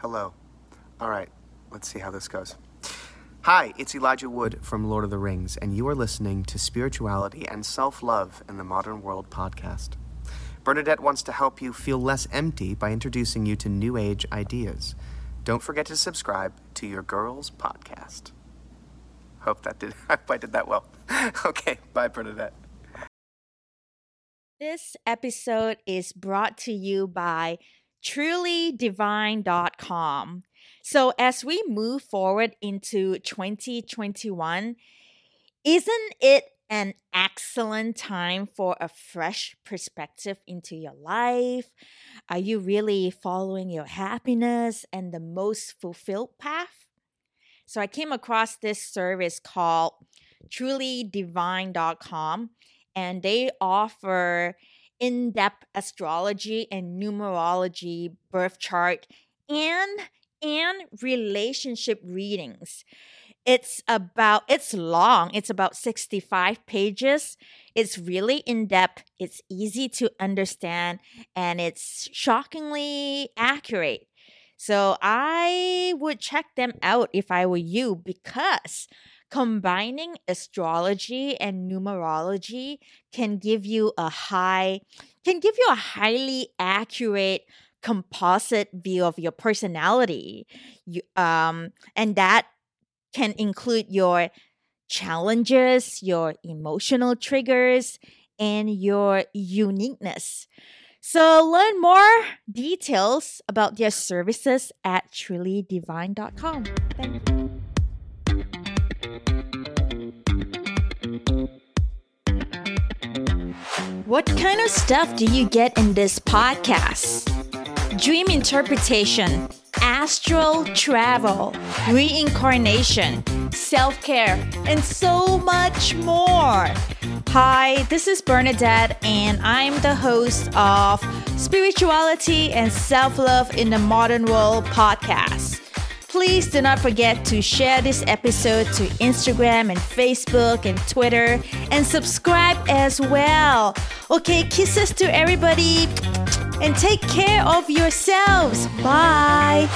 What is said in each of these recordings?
Hello. All right, let's see how this goes. Hi, it's Elijah Wood from Lord of the Rings, and you are listening to Spirituality and Self Love in the Modern World podcast. Bernadette wants to help you feel less empty by introducing you to new age ideas. Don't forget to subscribe to your girls podcast. Hope that did hope I did that well. okay, bye Bernadette. This episode is brought to you by trulydivine.com. So, as we move forward into 2021, isn't it an excellent time for a fresh perspective into your life? Are you really following your happiness and the most fulfilled path? So, I came across this service called trulydivine.com and they offer in depth astrology and numerology, birth chart, and and relationship readings. It's about it's long. It's about 65 pages. It's really in depth. It's easy to understand and it's shockingly accurate. So I would check them out if I were you because combining astrology and numerology can give you a high can give you a highly accurate composite view of your personality. You, um, and that can include your challenges your emotional triggers and your uniqueness. So learn more details about their services at trulydivine.com thank you What kind of stuff do you get in this podcast? Dream interpretation, astral travel, reincarnation, self care, and so much more. Hi, this is Bernadette, and I'm the host of Spirituality and Self Love in the Modern World podcast. Please do not forget to share this episode to Instagram and Facebook and Twitter and subscribe as well. Okay, kisses to everybody and take care of yourselves. Bye.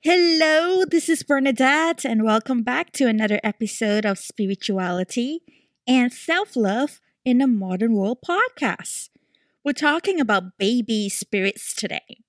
Hello, this is Bernadette, and welcome back to another episode of Spirituality and Self Love in the Modern World podcast. We're talking about baby spirits today.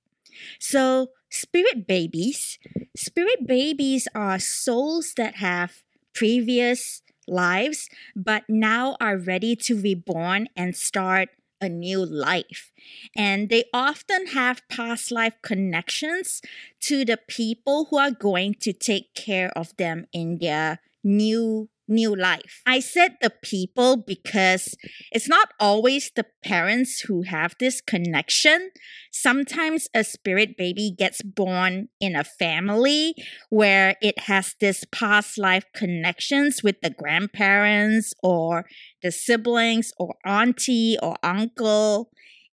So, spirit babies, spirit babies are souls that have previous lives but now are ready to reborn and start a new life. And they often have past life connections to the people who are going to take care of them in their new new life. I said the people because it's not always the parents who have this connection. Sometimes a spirit baby gets born in a family where it has this past life connections with the grandparents or the siblings or auntie or uncle.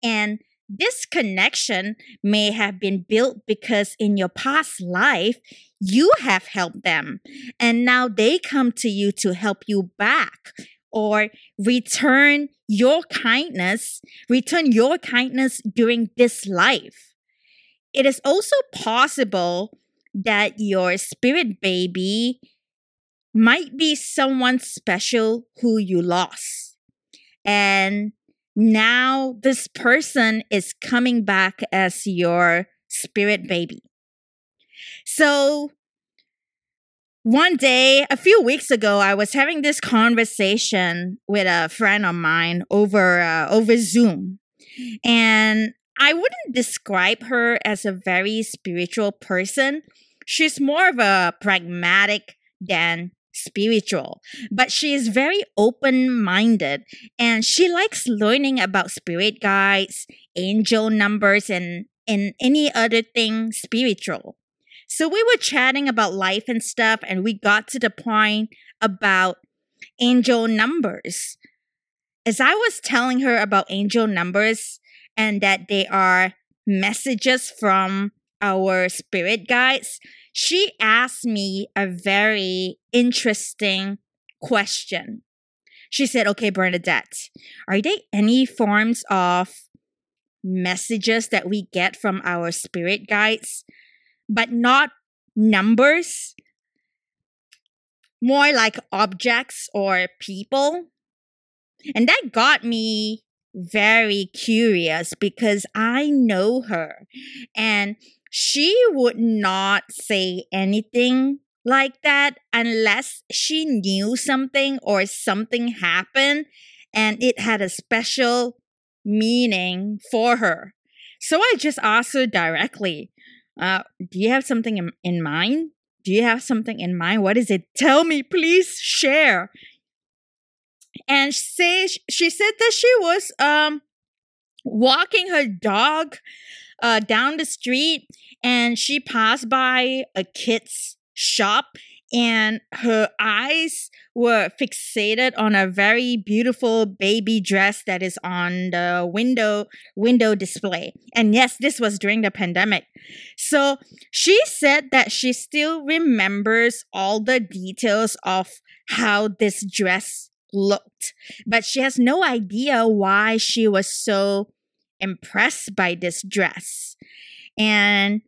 And this connection may have been built because in your past life, you have helped them and now they come to you to help you back or return your kindness, return your kindness during this life. It is also possible that your spirit baby might be someone special who you lost. And now this person is coming back as your spirit baby. So one day, a few weeks ago, I was having this conversation with a friend of mine over uh, over Zoom, and I wouldn't describe her as a very spiritual person. She's more of a pragmatic than spiritual, but she is very open minded and she likes learning about spirit guides, angel numbers, and, and any other thing spiritual. So we were chatting about life and stuff, and we got to the point about angel numbers. As I was telling her about angel numbers and that they are messages from our spirit guides, she asked me a very interesting question. She said, Okay, Bernadette, are there any forms of messages that we get from our spirit guides, but not numbers, more like objects or people. And that got me very curious because I know her and she would not say anything like that unless she knew something or something happened and it had a special meaning for her. So I just asked her directly, uh, Do you have something in, in mind? Do you have something in mind? What is it? Tell me, please share and say she said that she was um walking her dog uh down the street and she passed by a kid's shop and her eyes were fixated on a very beautiful baby dress that is on the window window display. And yes this was during the pandemic. So she said that she still remembers all the details of how this dress looked, but she has no idea why she was so impressed by this dress. And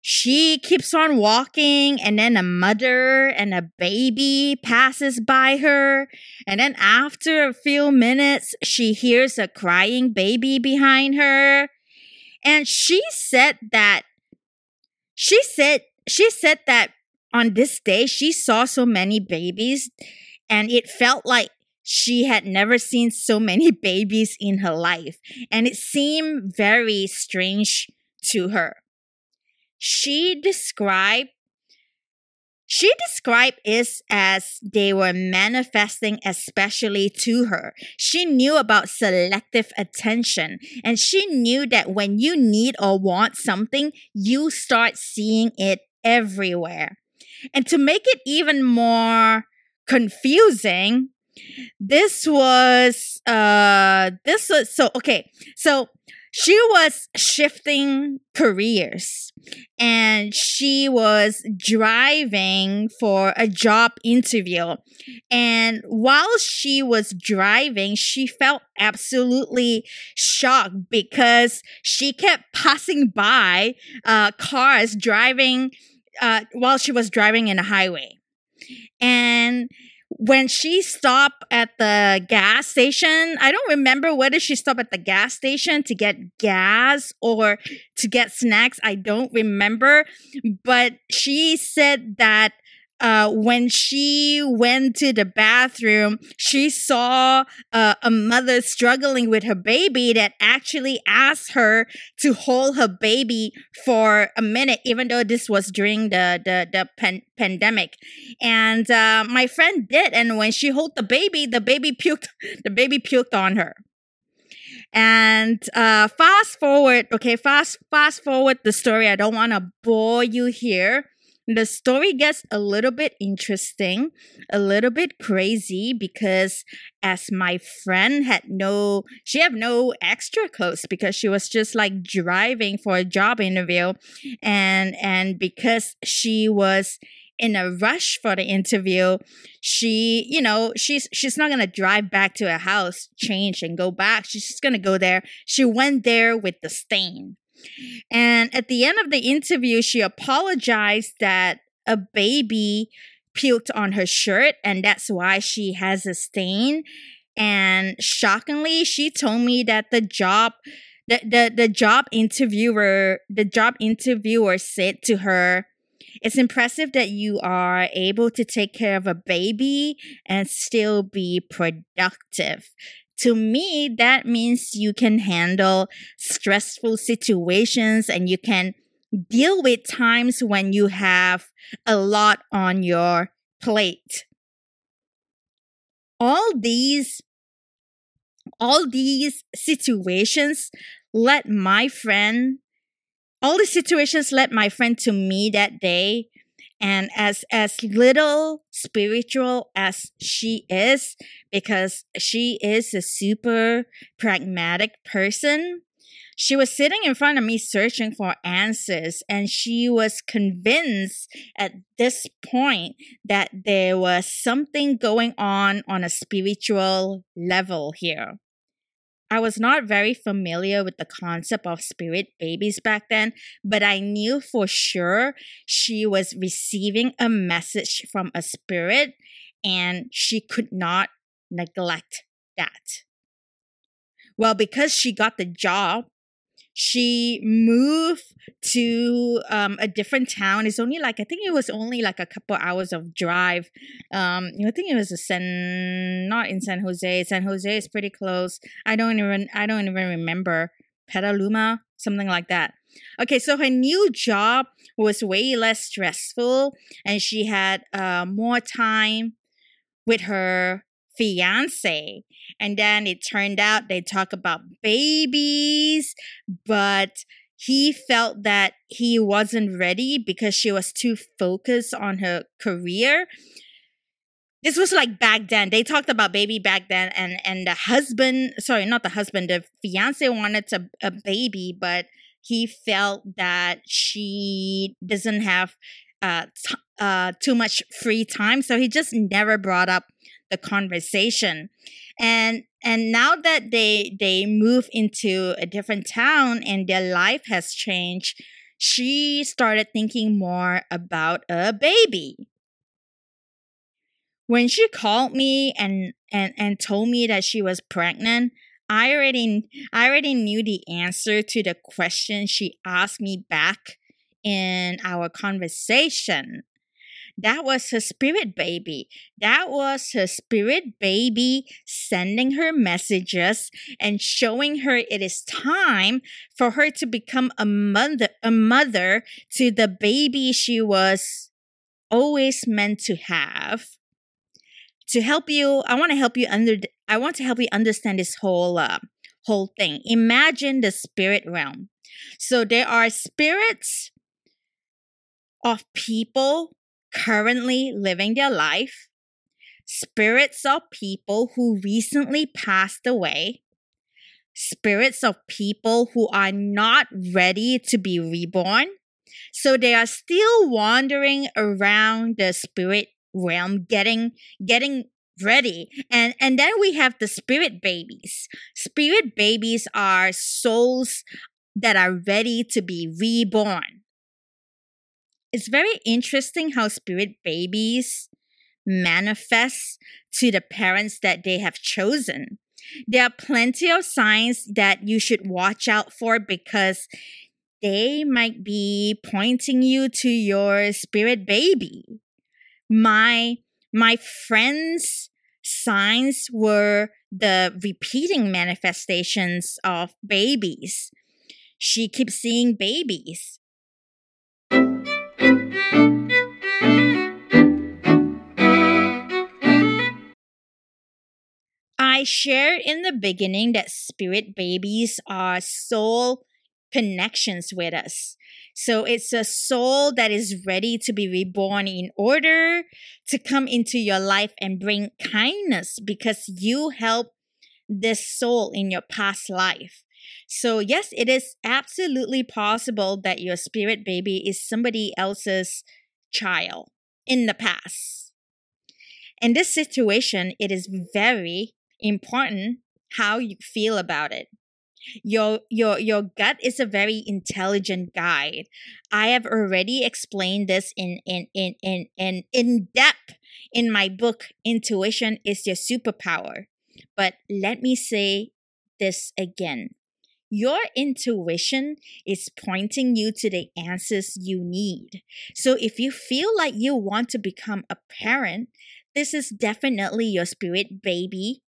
she keeps on walking, and then a mother and a baby passes by her. And then, after a few minutes, she hears a crying baby behind her. And she said that, she said, she said that on this day, she saw so many babies and it felt like she had never seen so many babies in her life, and it seemed very strange to her. She described she described it as they were manifesting especially to her. She knew about selective attention and she knew that when you need or want something, you start seeing it everywhere. And to make it even more confusing this was uh this was so okay so she was shifting careers and she was driving for a job interview and while she was driving she felt absolutely shocked because she kept passing by uh, cars driving uh, while she was driving in a highway. And when she stopped at the gas station, I don't remember whether she stopped at the gas station to get gas or to get snacks. I don't remember. But she said that uh, when she went to the bathroom, she saw uh, a mother struggling with her baby that actually asked her to hold her baby for a minute, even though this was during the the, the pan- pandemic. And uh, my friend did, and when she held the baby, the baby puked. The baby puked on her. And uh, fast forward, okay, fast fast forward the story. I don't want to bore you here the story gets a little bit interesting, a little bit crazy because as my friend had no she had no extra clothes because she was just like driving for a job interview. And and because she was in a rush for the interview she you know she's she's not gonna drive back to her house change and go back. She's just gonna go there. She went there with the stain and at the end of the interview, she apologized that a baby puked on her shirt and that's why she has a stain. And shockingly, she told me that the job the, the, the job interviewer the job interviewer said to her it's impressive that you are able to take care of a baby and still be productive to me, that means you can handle stressful situations and you can deal with times when you have a lot on your plate. All these all these situations led my friend all the situations led my friend to me that day and as as little spiritual as she is because she is a super pragmatic person she was sitting in front of me searching for answers and she was convinced at this point that there was something going on on a spiritual level here I was not very familiar with the concept of spirit babies back then, but I knew for sure she was receiving a message from a spirit and she could not neglect that. Well, because she got the job, she moved to um, a different town. It's only like I think it was only like a couple hours of drive. Um, I think it was a San, not in San Jose. San Jose is pretty close. I don't even I don't even remember Petaluma, something like that. Okay, so her new job was way less stressful, and she had uh, more time with her fiance. And then it turned out they talk about babies, but he felt that he wasn't ready because she was too focused on her career. This was like back then. They talked about baby back then, and and the husband, sorry, not the husband, the fiance wanted a, a baby, but he felt that she doesn't have uh, t- uh, too much free time, so he just never brought up the conversation. And and now that they they move into a different town and their life has changed she started thinking more about a baby. When she called me and and and told me that she was pregnant i already i already knew the answer to the question she asked me back in our conversation that was her spirit baby. That was her spirit baby sending her messages and showing her it is time for her to become a mother, a mother to the baby she was always meant to have. To help you, I want to help you under I want to help you understand this whole uh, whole thing. Imagine the spirit realm. So there are spirits of people currently living their life, spirits of people who recently passed away, spirits of people who are not ready to be reborn. So they are still wandering around the spirit realm, getting, getting ready. And, and then we have the spirit babies. Spirit babies are souls that are ready to be reborn it's very interesting how spirit babies manifest to the parents that they have chosen. There are plenty of signs that you should watch out for because they might be pointing you to your spirit baby. My my friends' signs were the repeating manifestations of babies. She keeps seeing babies. I shared in the beginning that spirit babies are soul connections with us. So it's a soul that is ready to be reborn in order to come into your life and bring kindness because you help this soul in your past life. So, yes, it is absolutely possible that your spirit baby is somebody else's child in the past. In this situation, it is very important how you feel about it. Your your your gut is a very intelligent guide. I have already explained this in in in in in, in depth in my book Intuition is Your Superpower. But let me say this again. Your intuition is pointing you to the answers you need. So if you feel like you want to become a parent, this is definitely your spirit baby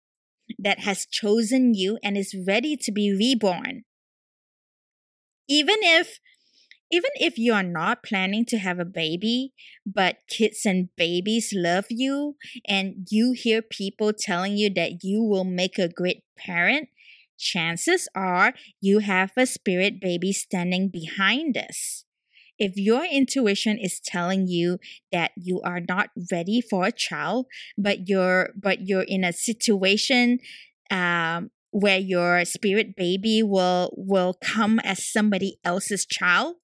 that has chosen you and is ready to be reborn. Even if even if you are not planning to have a baby, but kids and babies love you and you hear people telling you that you will make a great parent, chances are you have a spirit baby standing behind this. If your intuition is telling you that you are not ready for a child, but you're but you're in a situation um, where your spirit baby will will come as somebody else's child,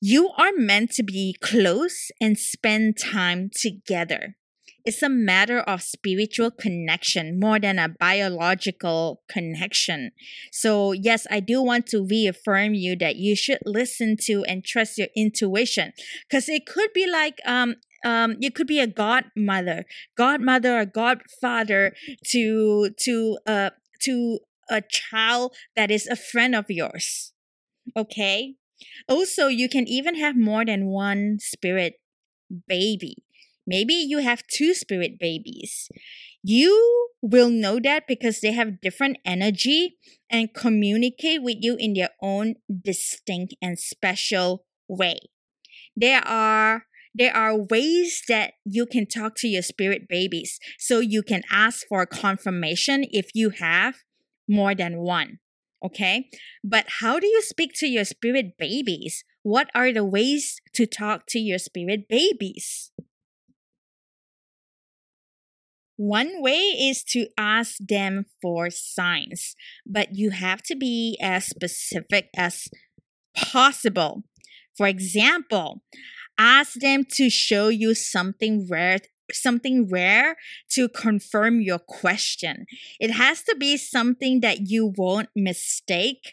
you are meant to be close and spend time together. It's a matter of spiritual connection more than a biological connection. So, yes, I do want to reaffirm you that you should listen to and trust your intuition because it could be like, um, um, you could be a godmother, godmother or godfather to to uh to a child that is a friend of yours. Okay. Also, you can even have more than one spirit baby. Maybe you have two spirit babies. You will know that because they have different energy and communicate with you in their own distinct and special way. There are there are ways that you can talk to your spirit babies so you can ask for confirmation if you have more than one. Okay. But how do you speak to your spirit babies? What are the ways to talk to your spirit babies? One way is to ask them for signs, but you have to be as specific as possible. For example, ask them to show you something rare something rare to confirm your question. It has to be something that you won't mistake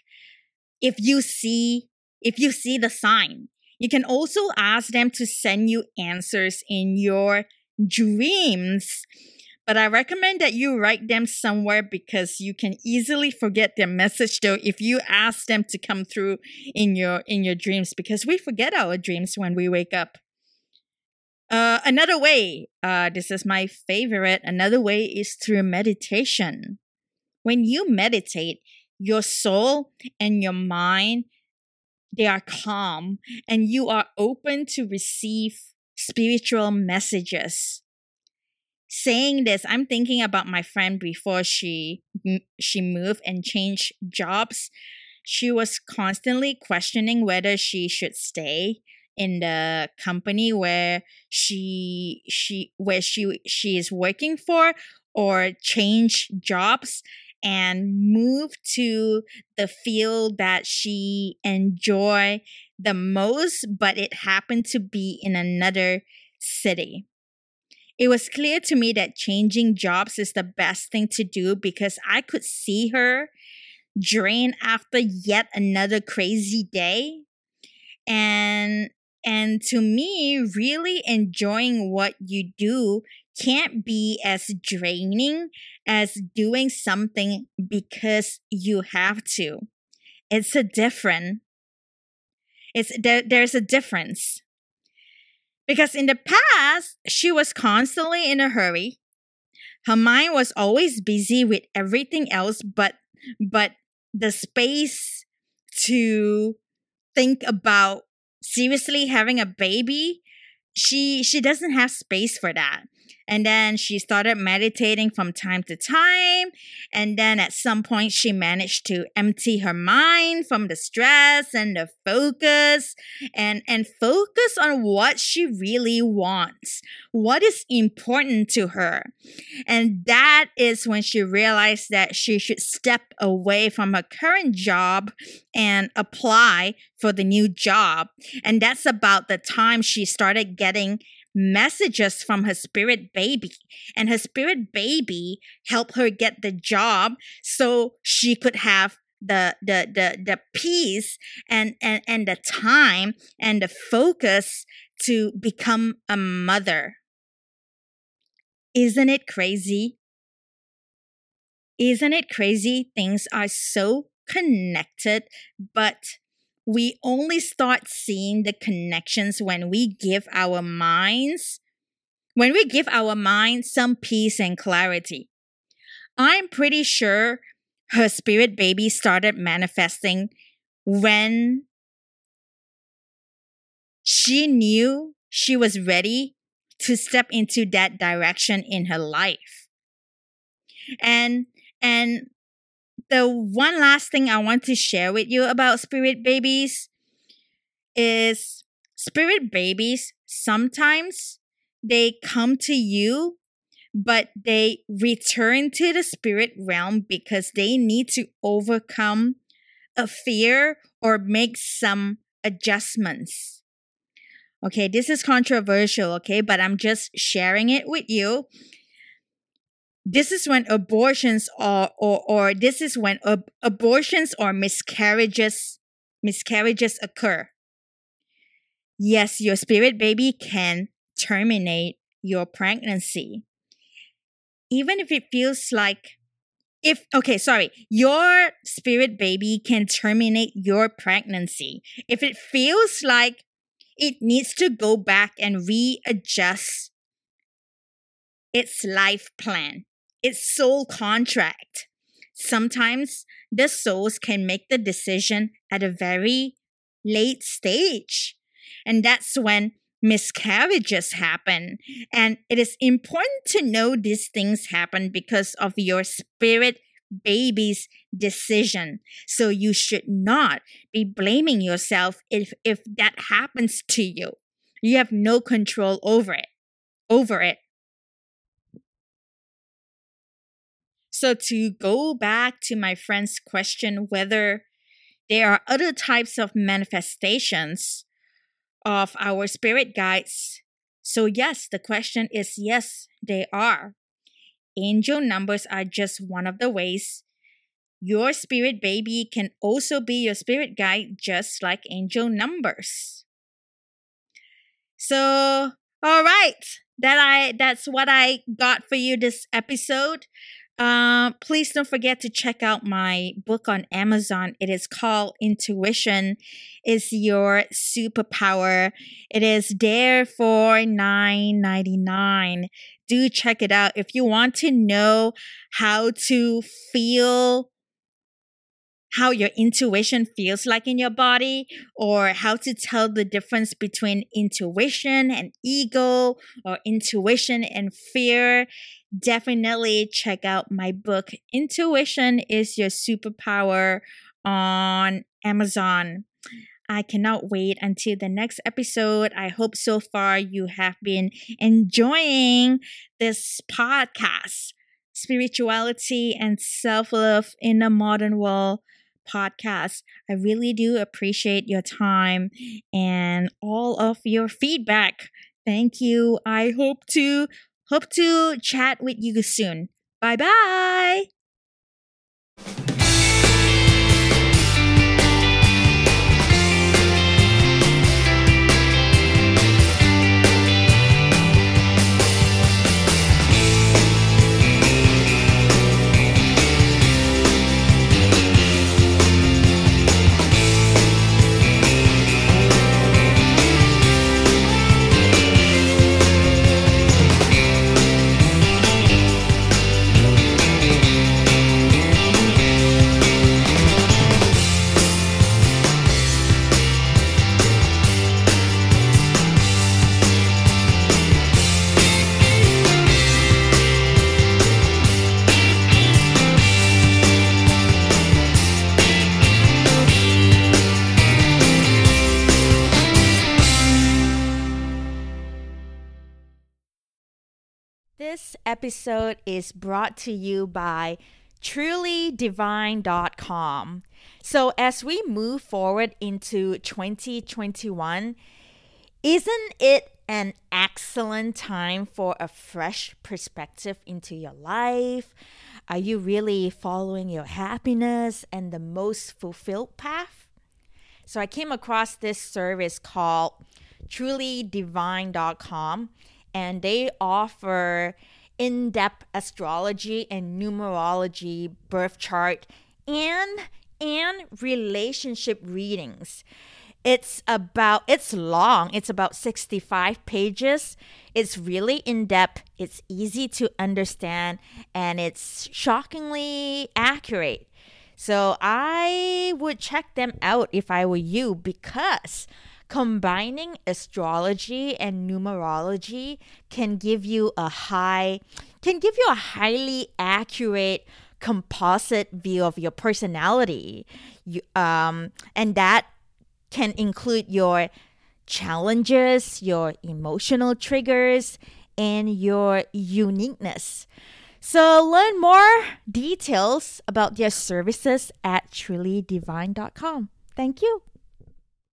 if you see if you see the sign. You can also ask them to send you answers in your dreams. But I recommend that you write them somewhere because you can easily forget their message though if you ask them to come through in your in your dreams because we forget our dreams when we wake up. Uh, another way, uh, this is my favorite, another way is through meditation. When you meditate, your soul and your mind, they are calm and you are open to receive spiritual messages. Saying this, I'm thinking about my friend before she she moved and changed jobs. She was constantly questioning whether she should stay in the company where she she where she she is working for or change jobs and move to the field that she enjoy the most but it happened to be in another city it was clear to me that changing jobs is the best thing to do because i could see her drain after yet another crazy day and and to me, really enjoying what you do can't be as draining as doing something because you have to. It's a different. It's there, there's a difference. Because in the past, she was constantly in a hurry. Her mind was always busy with everything else but but the space to think about seriously having a baby she she doesn't have space for that and then she started meditating from time to time. And then at some point, she managed to empty her mind from the stress and the focus and, and focus on what she really wants, what is important to her. And that is when she realized that she should step away from her current job and apply for the new job. And that's about the time she started getting messages from her spirit baby. And her spirit baby helped her get the job so she could have the the the the peace and and and the time and the focus to become a mother. Isn't it crazy? Isn't it crazy? Things are so connected but we only start seeing the connections when we give our minds, when we give our mind some peace and clarity. I'm pretty sure her spirit baby started manifesting when she knew she was ready to step into that direction in her life. And and the one last thing I want to share with you about spirit babies is spirit babies sometimes they come to you but they return to the spirit realm because they need to overcome a fear or make some adjustments. Okay, this is controversial, okay, but I'm just sharing it with you. This is when abortions are, or, or this is when ab- abortions or miscarriages, miscarriages occur. Yes, your spirit baby can terminate your pregnancy. Even if it feels like if okay sorry your spirit baby can terminate your pregnancy if it feels like it needs to go back and readjust its life plan its soul contract sometimes the souls can make the decision at a very late stage and that's when miscarriages happen. And it is important to know these things happen because of your spirit baby's decision. So you should not be blaming yourself if, if that happens to you. You have no control over it. Over it. So to go back to my friend's question whether there are other types of manifestations of our spirit guides? So, yes, the question is yes, they are. Angel numbers are just one of the ways. Your spirit baby can also be your spirit guide, just like angel numbers. So, all right, that I that's what I got for you this episode. Uh, please don't forget to check out my book on Amazon. It is called Intuition is Your Superpower. It is there for nine ninety nine. Do check it out if you want to know how to feel how your intuition feels like in your body or how to tell the difference between intuition and ego or intuition and fear definitely check out my book, Intuition is Your Superpower, on Amazon. I cannot wait until the next episode. I hope so far you have been enjoying this podcast, Spirituality and Self Love in a Modern World podcast. I really do appreciate your time and all of your feedback. Thank you. I hope to Hope to chat with you soon. Bye bye. This episode is brought to you by trulydivine.com. So, as we move forward into 2021, isn't it an excellent time for a fresh perspective into your life? Are you really following your happiness and the most fulfilled path? So, I came across this service called trulydivine.com and they offer in depth astrology and numerology, birth chart, and and relationship readings. It's about it's long. It's about 65 pages. It's really in depth. It's easy to understand and it's shockingly accurate. So I would check them out if I were you because combining astrology and numerology can give you a high can give you a highly accurate composite view of your personality. You, um, and that can include your challenges your emotional triggers and your uniqueness. So learn more details about their services at trulydivine.com thank you